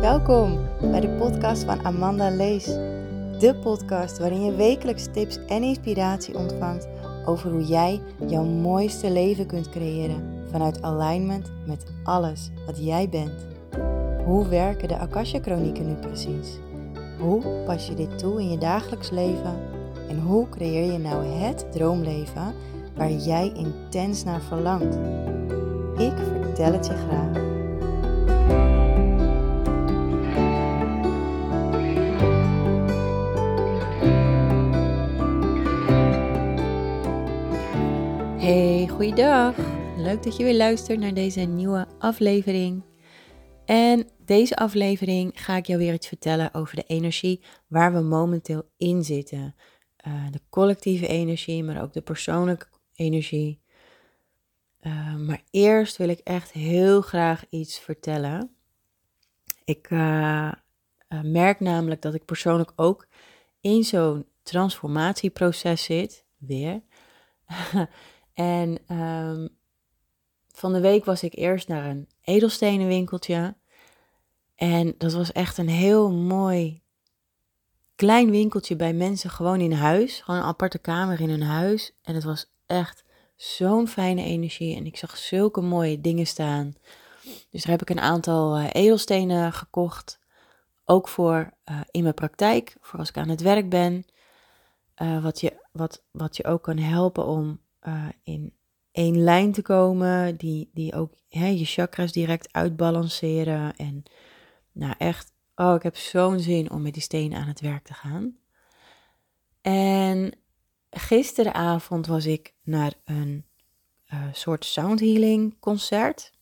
Welkom bij de podcast van Amanda Lees. De podcast waarin je wekelijks tips en inspiratie ontvangt over hoe jij jouw mooiste leven kunt creëren vanuit alignment met alles wat jij bent. Hoe werken de Akasha-chronieken nu precies? Hoe pas je dit toe in je dagelijks leven? En hoe creëer je nou het droomleven waar jij intens naar verlangt? Ik vertel het je graag. Hey, goeiedag. Leuk dat je weer luistert naar deze nieuwe aflevering. En deze aflevering ga ik jou weer iets vertellen over de energie waar we momenteel in zitten. Uh, de collectieve energie, maar ook de persoonlijke energie. Uh, maar eerst wil ik echt heel graag iets vertellen. Ik uh, merk namelijk dat ik persoonlijk ook in zo'n transformatieproces zit. Weer. en um, van de week was ik eerst naar een edelstenenwinkeltje. En dat was echt een heel mooi klein winkeltje bij mensen gewoon in huis. Gewoon een aparte kamer in hun huis. En het was echt zo'n fijne energie. En ik zag zulke mooie dingen staan. Dus daar heb ik een aantal uh, edelstenen gekocht. Ook voor uh, in mijn praktijk, voor als ik aan het werk ben. Uh, wat, je, wat, wat je ook kan helpen om in één lijn te komen, die, die ook hè, je chakras direct uitbalanceren. En nou echt, oh, ik heb zo'n zin om met die stenen aan het werk te gaan. En gisteravond was ik naar een uh, soort sound healing concert.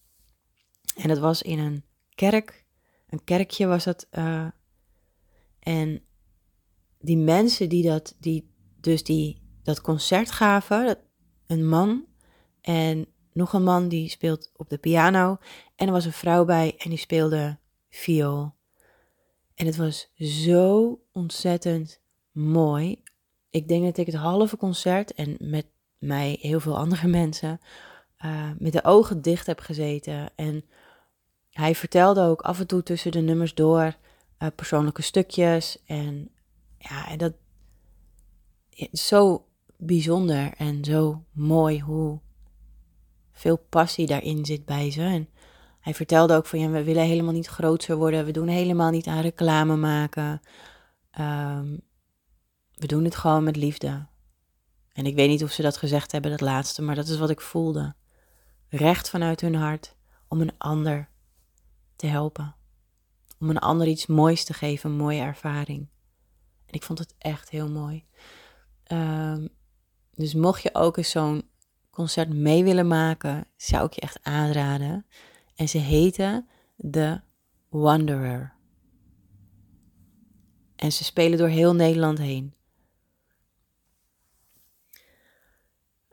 En dat was in een kerk. Een kerkje was dat. Uh, en die mensen die dat, die, dus die, dat concert gaven, dat, een man en nog een man die speelt op de piano. En er was een vrouw bij en die speelde viool. En het was zo ontzettend mooi. Ik denk dat ik het halve concert en met mij heel veel andere mensen uh, met de ogen dicht heb gezeten. En hij vertelde ook af en toe tussen de nummers door uh, persoonlijke stukjes. En ja, en dat is zo bijzonder en zo mooi hoe veel passie daarin zit bij ze. En hij vertelde ook van ja, we willen helemaal niet groter worden. We doen helemaal niet aan reclame maken. Um, we doen het gewoon met liefde. En ik weet niet of ze dat gezegd hebben, dat laatste, maar dat is wat ik voelde. Recht vanuit hun hart om een ander te helpen. Om een ander iets moois te geven, een mooie ervaring. En ik vond het echt heel mooi. Um, dus mocht je ook eens zo'n concert mee willen maken, zou ik je echt aanraden. En ze heten The Wanderer. En ze spelen door heel Nederland heen.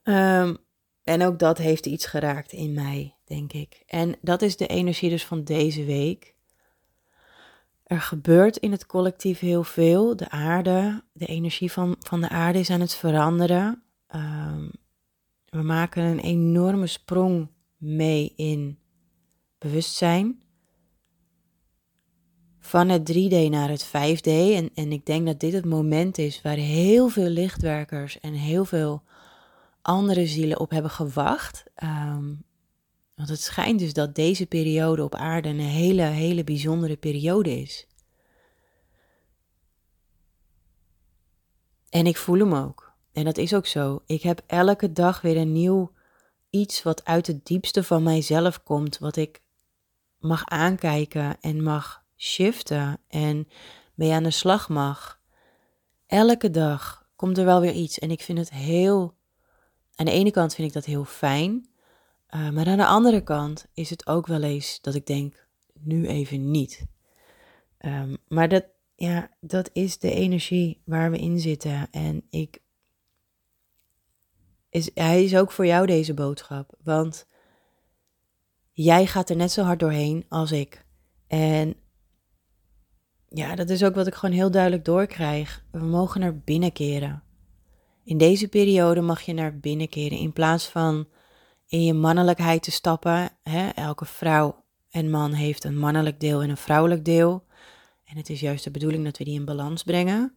Um, en ook dat heeft iets geraakt in mij, denk ik. En dat is de energie dus van deze week. Er gebeurt in het collectief heel veel. De aarde, de energie van, van de aarde is aan het veranderen. Um, we maken een enorme sprong mee in bewustzijn. Van het 3D naar het 5D. En, en ik denk dat dit het moment is waar heel veel lichtwerkers en heel veel andere zielen op hebben gewacht. Um, want het schijnt dus dat deze periode op aarde een hele, hele bijzondere periode is. En ik voel hem ook. En dat is ook zo. Ik heb elke dag weer een nieuw iets wat uit het diepste van mijzelf komt, wat ik mag aankijken en mag shiften en mee aan de slag mag. Elke dag komt er wel weer iets en ik vind het heel. Aan de ene kant vind ik dat heel fijn, uh, maar aan de andere kant is het ook wel eens dat ik denk, nu even niet. Um, maar dat, ja, dat is de energie waar we in zitten. En ik is, hij is ook voor jou deze boodschap. Want jij gaat er net zo hard doorheen als ik. En ja, dat is ook wat ik gewoon heel duidelijk doorkrijg. We mogen naar binnen keren. In deze periode mag je naar binnen keren in plaats van in je mannelijkheid te stappen. Hè? Elke vrouw En man heeft een mannelijk deel en een vrouwelijk deel. En het is juist de bedoeling dat we die in balans brengen.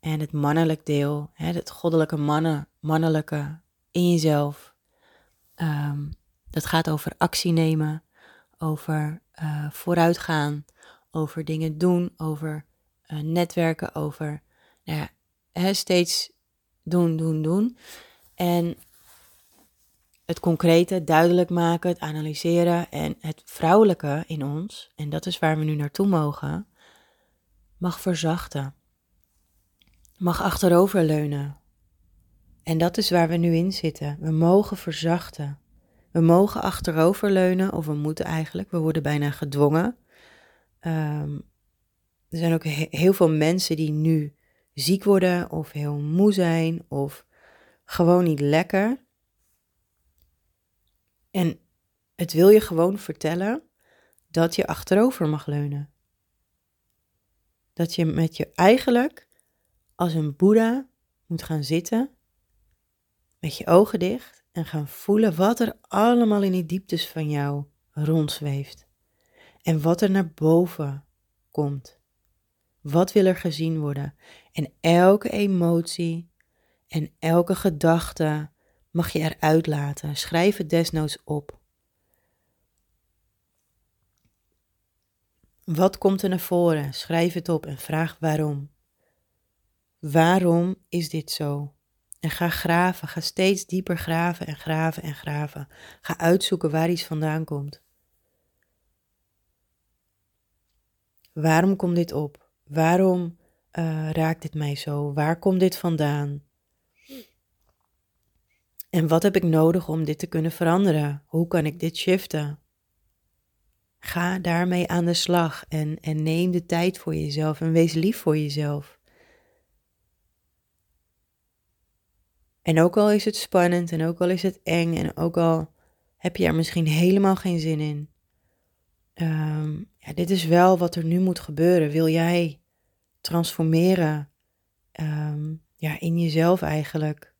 En het mannelijk deel, hè, het goddelijke mannen, mannelijke in jezelf, ehm, dat gaat over actie nemen, over uh, vooruitgaan, over dingen doen, over uh, netwerken, over nou ja, hè, steeds doen, doen, doen. En het concrete duidelijk maken, het analyseren en het vrouwelijke in ons, en dat is waar we nu naartoe mogen, mag verzachten. Mag achteroverleunen. En dat is waar we nu in zitten. We mogen verzachten. We mogen achteroverleunen, of we moeten eigenlijk, we worden bijna gedwongen. Um, er zijn ook heel veel mensen die nu ziek worden, of heel moe zijn, of gewoon niet lekker. En het wil je gewoon vertellen dat je achterover mag leunen. Dat je met je eigenlijk als een Boeddha moet gaan zitten, met je ogen dicht en gaan voelen wat er allemaal in die dieptes van jou rondzweeft. En wat er naar boven komt. Wat wil er gezien worden? En elke emotie en elke gedachte mag je eruit laten. Schrijf het desnoods op. Wat komt er naar voren? Schrijf het op en vraag waarom. Waarom is dit zo? En ga graven, ga steeds dieper graven en graven en graven. Ga uitzoeken waar iets vandaan komt. Waarom komt dit op? Waarom uh, raakt dit mij zo? Waar komt dit vandaan? En wat heb ik nodig om dit te kunnen veranderen? Hoe kan ik dit shiften? Ga daarmee aan de slag en, en neem de tijd voor jezelf en wees lief voor jezelf. En ook al is het spannend en ook al is het eng en ook al heb je er misschien helemaal geen zin in. Um, dit is wel wat er nu moet gebeuren. Wil jij transformeren um, ja, in jezelf eigenlijk?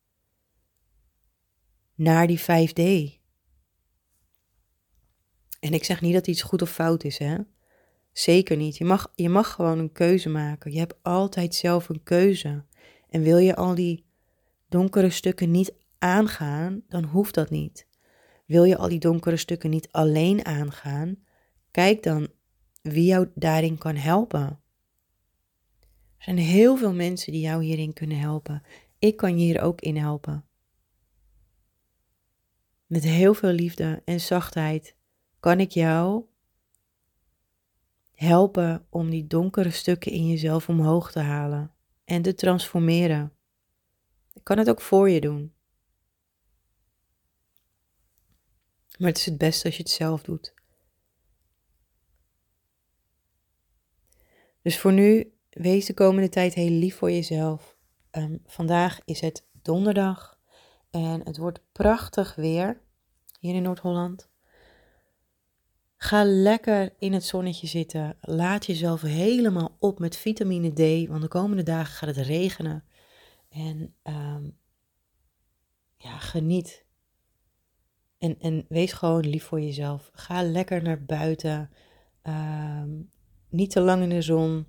naar die 5D. En ik zeg niet dat iets goed of fout is, hè? Zeker niet. Je mag, je mag gewoon een keuze maken. Je hebt altijd zelf een keuze. En wil je al die donkere stukken niet aangaan, dan hoeft dat niet. Wil je al die donkere stukken niet alleen aangaan, kijk dan wie jou daarin kan helpen. Er zijn heel veel mensen die jou hierin kunnen helpen. Ik kan je hier ook in helpen. Met heel veel liefde en zachtheid kan ik jou helpen om die donkere stukken in jezelf omhoog te halen en te transformeren. Ik kan het ook voor je doen. Maar het is het beste als je het zelf doet. Dus voor nu, wees de komende tijd heel lief voor jezelf. Um, vandaag is het donderdag. En het wordt prachtig weer hier in Noord-Holland. Ga lekker in het zonnetje zitten. Laat jezelf helemaal op met vitamine D, want de komende dagen gaat het regenen. En um, ja, geniet. En, en wees gewoon lief voor jezelf. Ga lekker naar buiten. Um, niet te lang in de zon.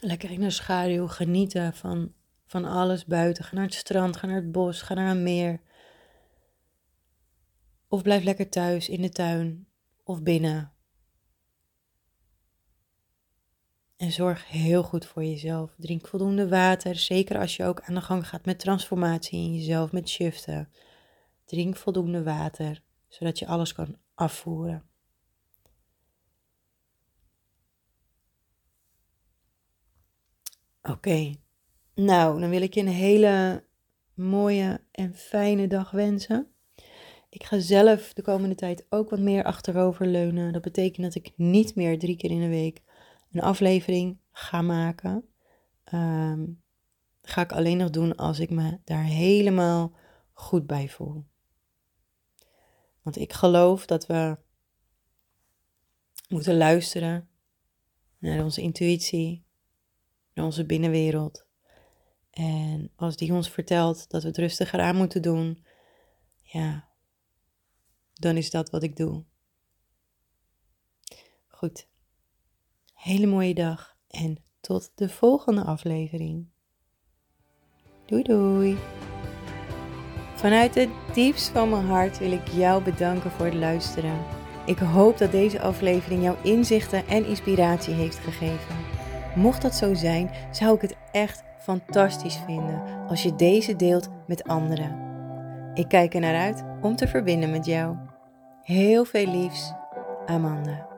Lekker in de schaduw. Genieten van van alles buiten. Ga naar het strand, ga naar het bos, ga naar een meer. Of blijf lekker thuis in de tuin of binnen. En zorg heel goed voor jezelf. Drink voldoende water, zeker als je ook aan de gang gaat met transformatie in jezelf, met shiften. Drink voldoende water, zodat je alles kan afvoeren. Oké, nou, dan wil ik je een hele mooie en fijne dag wensen. Ik ga zelf de komende tijd ook wat meer achterover leunen. Dat betekent dat ik niet meer drie keer in de week een aflevering ga maken. Um, ga ik alleen nog doen als ik me daar helemaal goed bij voel. Want ik geloof dat we moeten luisteren naar onze intuïtie, naar onze binnenwereld. En als die ons vertelt dat we het rustiger aan moeten doen, ja, dan is dat wat ik doe. Goed. Hele mooie dag en tot de volgende aflevering. Doei doei. Vanuit het diepst van mijn hart wil ik jou bedanken voor het luisteren. Ik hoop dat deze aflevering jouw inzichten en inspiratie heeft gegeven. Mocht dat zo zijn, zou ik het echt fantastisch vinden als je deze deelt met anderen. Ik kijk er naar uit om te verbinden met jou. Heel veel liefs, Amanda.